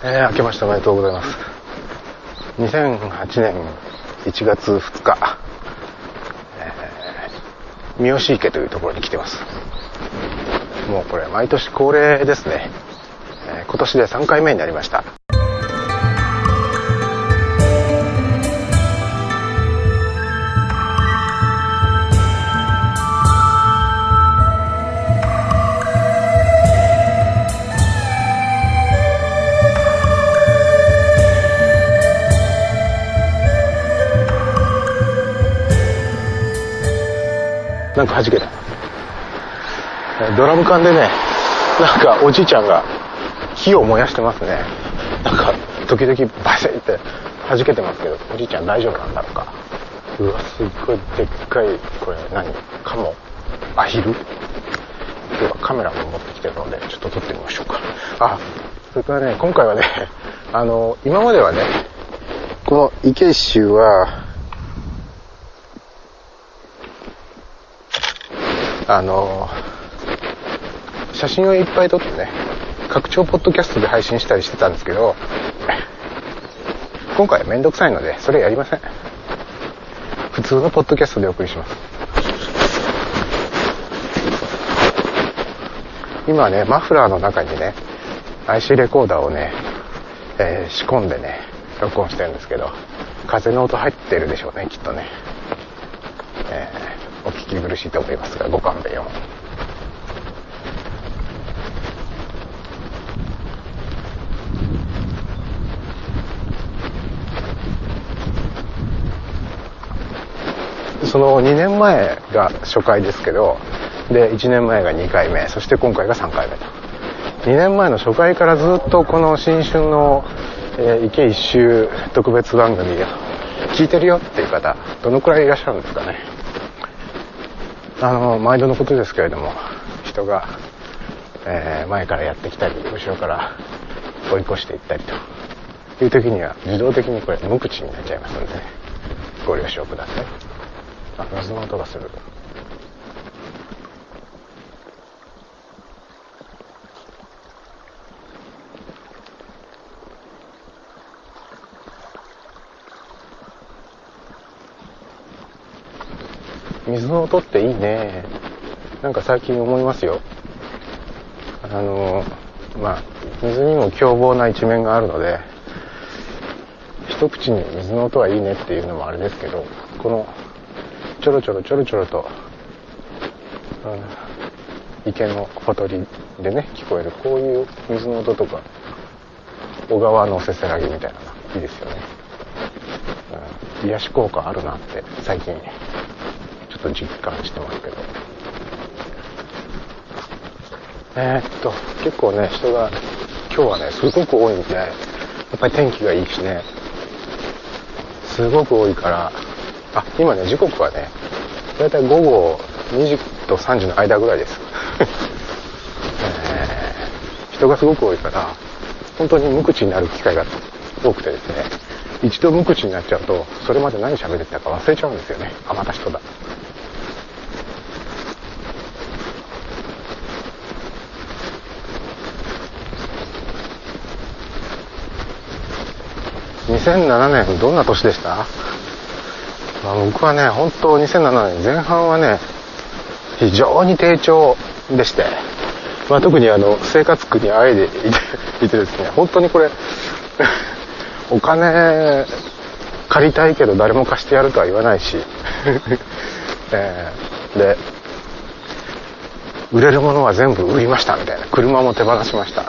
えー、明けましておめでとうございます。2008年1月2日、えー、三好池というところに来てます。もうこれ毎年恒例ですね。えー、今年で3回目になりました。なんか弾けた。ドラム缶でね、なんかおじいちゃんが火を燃やしてますね。なんか時々バシッって弾けてますけど、おじいちゃん大丈夫なんだろうか。うわ、すっごいでっかい、これ何？カモアヒル？今日はカメラも持ってきてるので、ちょっと撮ってみましょうか。あ、それからね、今回はね、あの、今まではね、この池一周は、あの、写真をいっぱい撮ってね、拡張ポッドキャストで配信したりしてたんですけど、今回はめんどくさいので、それやりません。普通のポッドキャストでお送りします。今ね、マフラーの中にね、IC レコーダーをね、えー、仕込んでね、録音してるんですけど、風の音入ってるでしょうね、きっとね。苦しいと思いますがご勘弁を。その2年前が初回ですけどで1年前が2回目そして今回が3回目と2年前の初回からずっとこの新春の、えー、池一周特別番組を聞いてるよっていう方どのくらいいらっしゃるんですかねあの毎度のことですけれども人が、えー、前からやってきたり後ろから追い越していったりという時には自動的にこれ無口になっちゃいますので、ね、ご了承ください。あ水の音がする。水の音っていいね。なんか最近思いますよ。あのまあ水にも凶暴な一面があるので一口に水の音はいいねっていうのもあれですけどこのちょろちょろちょろちょろと、うん、池のほとりでね聞こえるこういう水の音とか小川のせせらぎみたいなのいいですよね、うん、癒し効果あるなって最近っと実感してますけど。えー、っと、結構ね、人が、今日はね、すごく多いんで、やっぱり天気がいいしね、すごく多いから、あ、今ね、時刻はね、だいたい午後2時と3時の間ぐらいです。えー、人がすごく多いから、本当に無口になる機会が多くてですね、一度無口になっちゃうと、それまで何喋ってたか忘れちゃうんですよね。あ、また人だ。2007年どんな年でした、まあ、僕はね本当2007年前半はね非常に低調でして、まあ、特にあの生活苦にあえでいていてですね本当にこれ お金借りたいけど誰も貸してやるとは言わないし、えー、で売れるものは全部売りましたみたいな車も手放しました。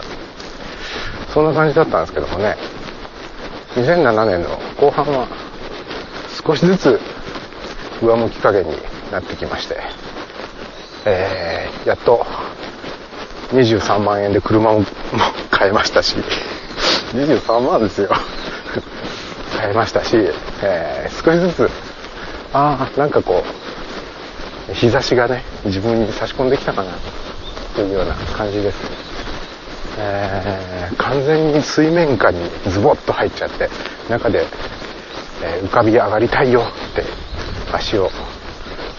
そんな感じだったんですけどもね2007年の後半は少しずつ上向き加減になってきまして、えー、やっと23万円で車も 買えましたし23万ですよ。買えましたし、えー、少しずつああなんかこう日差しがね自分に差し込んできたかなというような感じです。えー、完全に水面下にズボッと入っちゃって中で、えー、浮かび上がりたいよって足を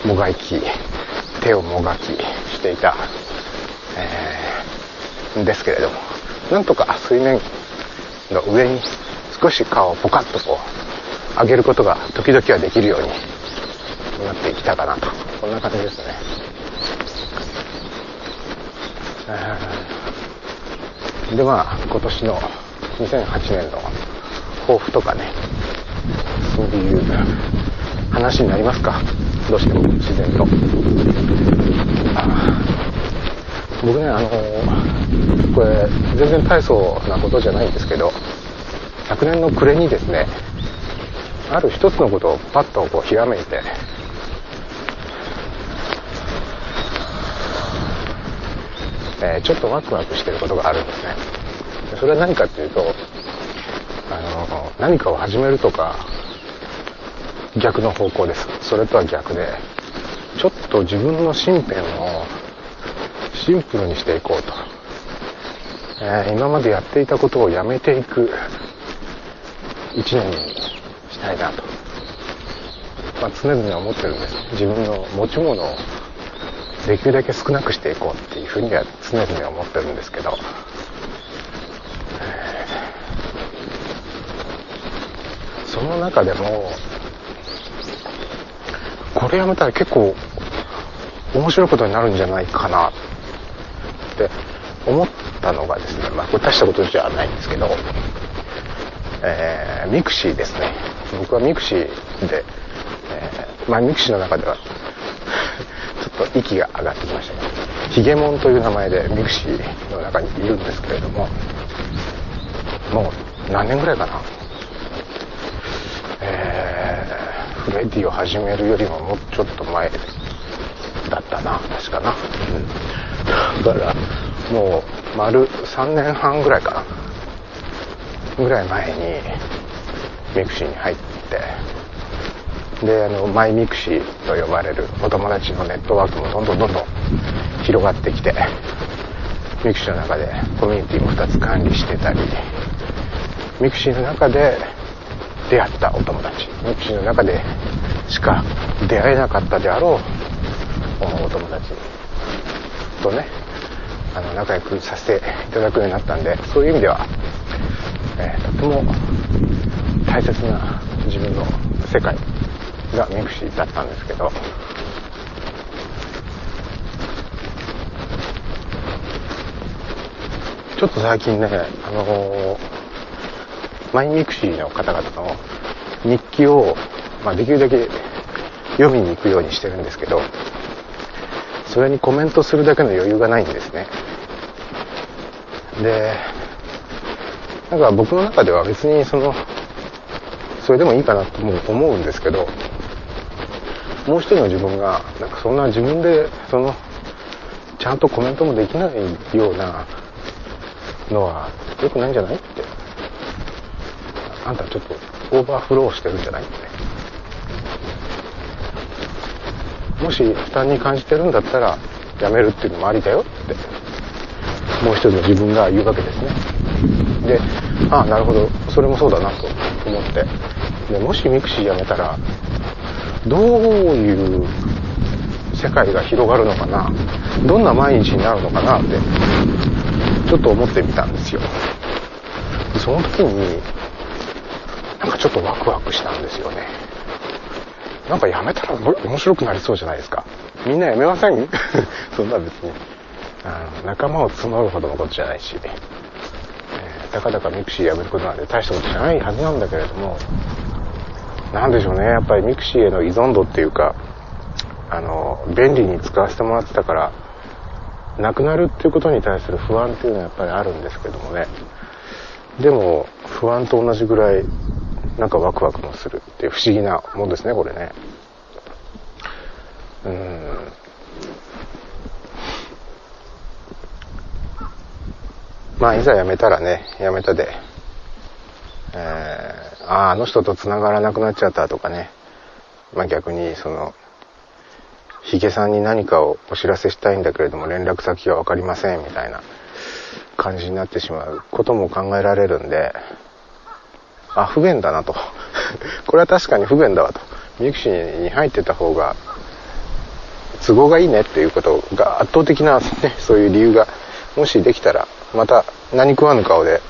もがき手をもがきしていた、えー、んですけれどもなんとか水面の上に少し顔をポカッとこう上げることが時々はできるようになってきたかなと。こんな感じですね。でまあ今年の2008年の抱負とかねそういう話になりますか？どうしても自然と。僕ねあのこれ全然大層なことじゃないんですけど昨年の暮れにですねある一つのことをパッとこうひらめいてえー、ちょっとワクワクしてることがあるんですね。それは何かっていうとあの何かを始めるとか逆の方向です。それとは逆でちょっと自分の身辺をシンプルにしていこうと、えー、今までやっていたことをやめていく一年にしたいなと、まあ、常々思ってるんです。自分の持ち物をできるだけ少なくしていこうっていうふうには常々思ってるんですけど、その中でもこれやめたら結構面白いことになるんじゃないかなって思ったのがですねまあこれ大したことじゃないんですけど、えー、ミクシーですね。僕はミクシーで、えー、まあミクシーの中ではと息が上がってきましたヒゲモンという名前でミクシーの中にいるんですけれどももう何年ぐらいかな。えー、フレディを始めるよりももうちょっと前だったな確かな、うん、だからもう丸3年半ぐらいかな。ぐらい前にミクシーに入ってであのマイミクシーと呼ばれるお友達のネットワークもどんどんどんどん広がってきてミクシーの中でコミュニティも2つ管理してたりミクシーの中で出会ったお友達。ミクシーの中でしか出会えなかったであろうお友達とねあの仲良くさせていただくようになったんでそういう意味では、えー、とても大切な自分の世界。がミクシーだったんですけど。ちょっと最近ねあのー、マイミクシーの方々の日記を、まあ、できるだけ読みに行くようにしてるんですけどそれにコメントするだけの余裕がないんですね。でなんか僕の中では別にそのそれでもいいかなとも思うんですけどもう一人の自分がなんかそんな自分でそのちゃんとコメントもできないようなのは良くないんじゃないって。あんたちょっとオーバーフローしてるんじゃないって。もし負担に感じてるんだったらやめるっていうのもありだよって。もう一人の自分が言うわけですね。でああなるほど。それもそうだなと思って。でもしミクシーやめたらどういう世界が広がるのかな？どんな毎日になるのかなってちょっと思ってみたんですよ。その時になんかちょっとワクワクしたんですよね。なんかやめたら面白くなりそうじゃないですか。みんなやめません？そんな別に。あの仲間を募るほどのことじゃないし、えー、たかだかミクシーやめることなんて大したことじゃないはずなんだけれども。なんでしょうね、やっぱりミクシーへの依存度っていうか、あの、便利に使わせてもらってたから、なくなるっていうことに対する不安っていうのはやっぱりあるんですけどもね。でも、不安と同じぐらい、なんかワクワクもするっていう不思議なもんですね、これね。うん。まあ、いざ辞めたらね、辞めたで、ああ、の人と繋がらなくなっちゃったとかね。まあ逆に、その、ヒゲさんに何かをお知らせしたいんだけれども連絡先がわかりませんみたいな感じになってしまうことも考えられるんで、あ、不便だなと。これは確かに不便だわと。ミクシーに入ってた方が都合がいいねっていうことが圧倒的な、ね、そういう理由がもしできたらまた何食わぬ顔で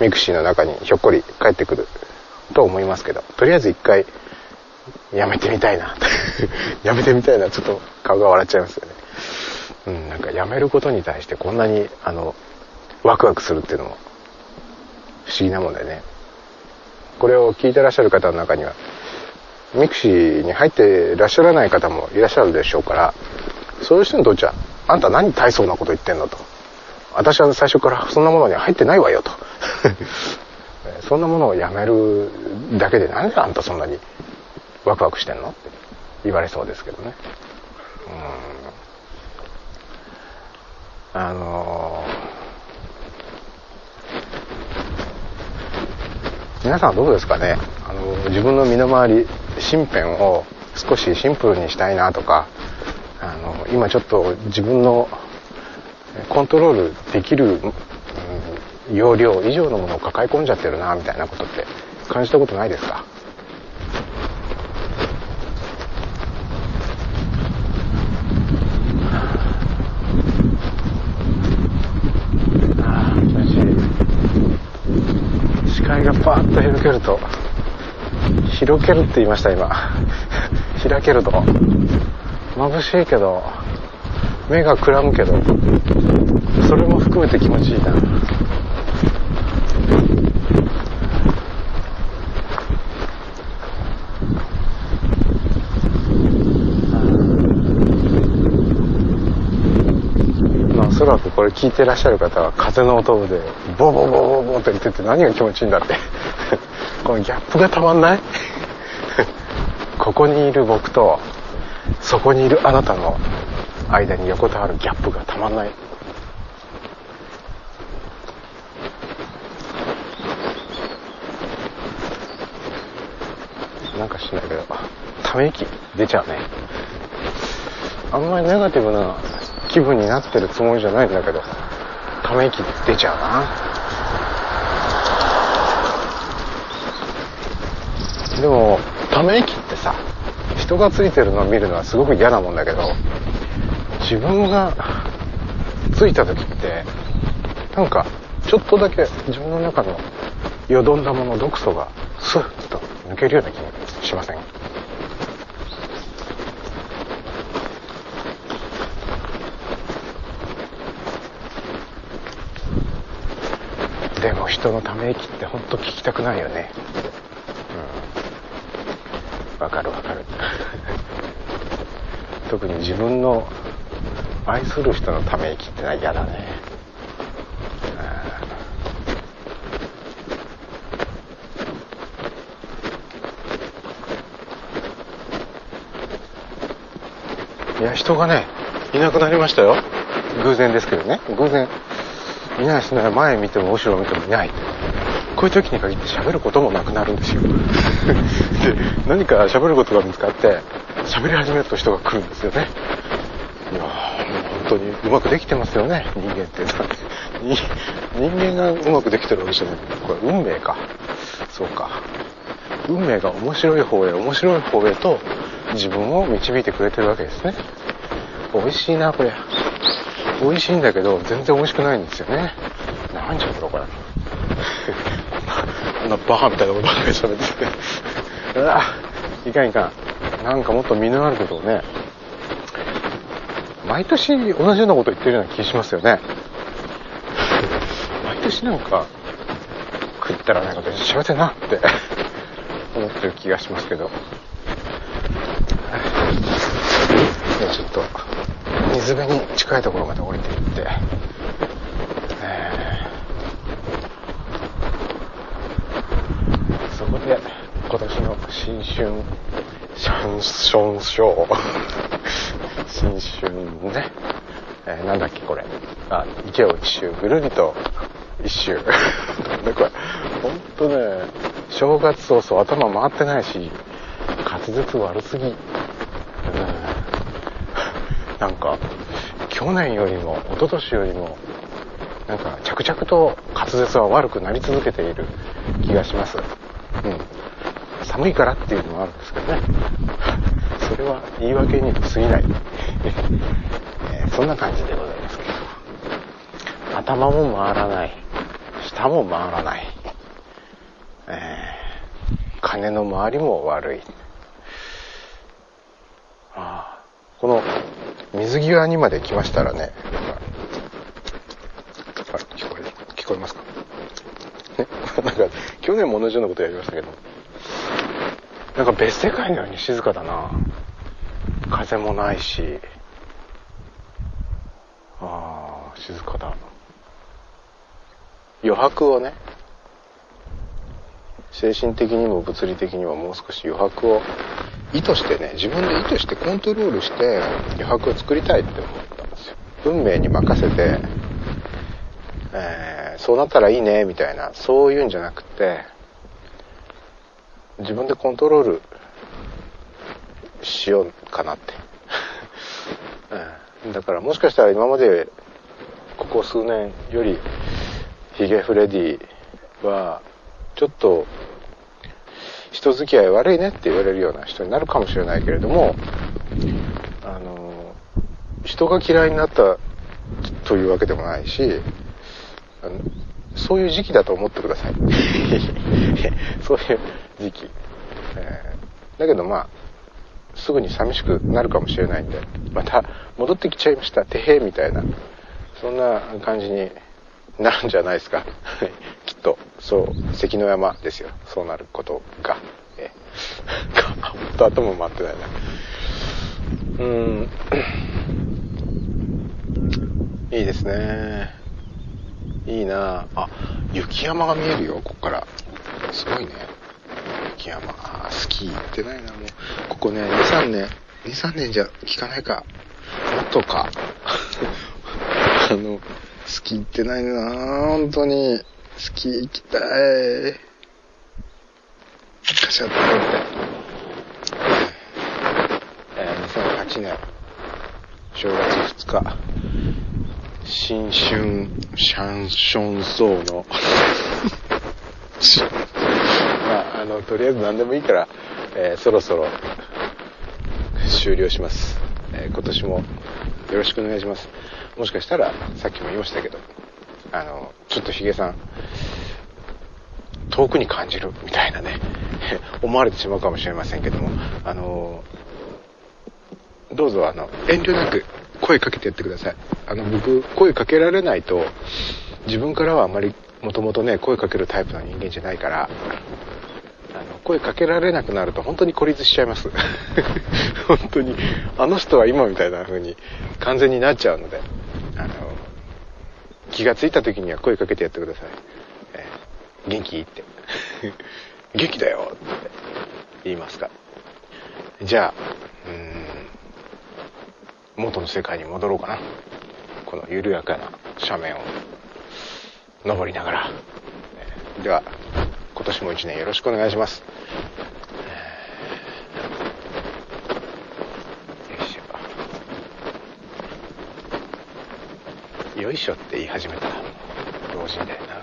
ミクシーの中にひょっこり帰ってくると思いますけど、とりあえず一回、やめてみたいな。やめてみたいな。ちょっと顔が笑っちゃいますよね。うん、なんかやめることに対してこんなに、あの、ワクワクするっていうのも、不思議なもんでね。これを聞いてらっしゃる方の中には、ミクシーに入ってらっしゃらない方もいらっしゃるでしょうから、そういう人にとっちゃ、あんた何大層なこと言ってんのと。私は最初からそんなものに入ってないわよと。そんなものをやめるだけでなんであんたそんなにワクワクしてんの？って言われそうですけどね。うん。あのー、皆さんはどうですかね？あの自分の身の回り身辺を少しシンプルにしたいなとかあの今ちょっと自分のコントロールできる、容量以上のものを抱え込んじゃってるなみたいなことって感じたことないですか？視界がパーッと開けると広けるって言いました今。開けると。眩しいけど目がくらむけどそれも含めて気持ちいいなまあおそらくこれ聞いてらっしゃる方は風の音でボボボボボって言ってて何が気持ちいいんだって。このギャップがたまんない？ここにいる僕とそこにいるあなたの間に横たわるギャップがたまんない。なんかしないけどため息出ちゃうね。あんまりネガティブな気分になってるつもりじゃないんだけどため息出ちゃうな。でもため息ってさ人がついてるのを見るのはすごく嫌なもんだけど自分がついた時ってなんかちょっとだけ自分の中のよどんだもの毒素がスッと抜けるような気がしません？でも人のため息って本当聞きたくないよね。わかるわかる。特に自分の愛する人のため息ってのは嫌だね。いや人がねいなくなりましたよ。偶然ですけどね。偶然。いないですね前見ても後ろ見てもいない。こういう時に限って喋ることもなくなるんですよ。で何か喋ることが見つかって喋り始めると人が来るんですよね。いやもう本当にうまくできてますよね人間って。人間がうまくできてるわけじゃない。これ運命か。そうか。運命が面白い方へ面白い方へと自分を導いてくれてるわけですね。美味しいなこれ美味しいんだけど全然美味しくないんですよね。なんじゃこれ。こ れこんなバカみたいなことばっかり喋ってて。うわいかんいかん。なんかもっと実のあることをね毎年同じようなこと言ってるような気しますよね。毎年なんか食ったらなんか別に幸せなって思ってる気がしますけど。ちょっと水辺に近いところまで降りていって、えー、そこで今年の新春シャンションショー。新春ね、えー、なんだっけこれ。あ池を一周ぐるりと一周。でこれほんとね正月早々頭回ってないし滑舌悪すぎ。なんか去年よりも一昨年よりもなんか着々と滑舌は悪くなり続けている気がします。うん。寒いからっていうのもあるんですけどね。それは言い訳に過ぎない、そんな感じでございますけど。頭も回らない。舌も回らない。えー、金の回りも悪い。あこの際にまで来ましたらね、あ聞こえ聞こえますか？ね なんか去年も同じようなことやりましたけど。なんか別世界のように静かだな。風もないし。ああ静かだ。余白をね。精神的にも物理的にももう少し余白を意図してね自分で意図してコントロールして余白を作りたいって思ったんですよ。運命に任せて、えー、そうなったらいいねみたいな。そういうんじゃなくて自分でコントロールしようかなって、うん、だからもしかしたら今までここ数年よりヒゲフレディはちょっと人付き合い悪いねって言われるような人になるかもしれないけれどもあの人が嫌いになったというわけでもないしあのそういう時期だと思ってください。そういう時期、えー、だけどまあすぐに寂しくなるかもしれないんでまた戻ってきちゃいました。てへみたいなそんな感じになるんじゃないですか。そう関の山ですよ。そうなることが。え。ー、と頭回ってないな。うん。いいですね。いいな。あ雪山が見えるよここから。すごいね。雪山。あスキー行ってないなもう。ここね23年。23年じゃ効かないか。もっとか。あのスキー行ってないな本当に。スキー行きたいカシャッと思ってえー、2008年正月2日新春シャンションソーのまああのとりあえず何でもいいから、えー、そろそろ終了します、えー、今年もよろしくお願いします。もしかしたらさっきも言いましたけどあのちょっとヒゲさん遠くに感じるみたいなね 思われてしまうかもしれませんけどもあのどうぞあの遠慮なく声かけてやってください。あの僕声かけられないと自分からはあまりもともとね声かけるタイプの人間じゃないからあの声かけられなくなると本当に孤立しちゃいます。本当にあの人は今みたいな風に完全になっちゃうのであの気がついた時には声かけてやってください、えー、元気？って。元気だよ。って言いますか。じゃあ元の世界に戻ろうかな。この緩やかな斜面を。登りながら、では今年も一年よろしくお願いします。よいしょって言い始めた。老人だよな。